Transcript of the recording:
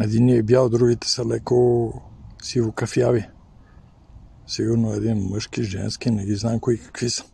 Един е бял, другите са леко сиво кафяви. Сигурно един мъжки, женски, не ги знам кои какви са.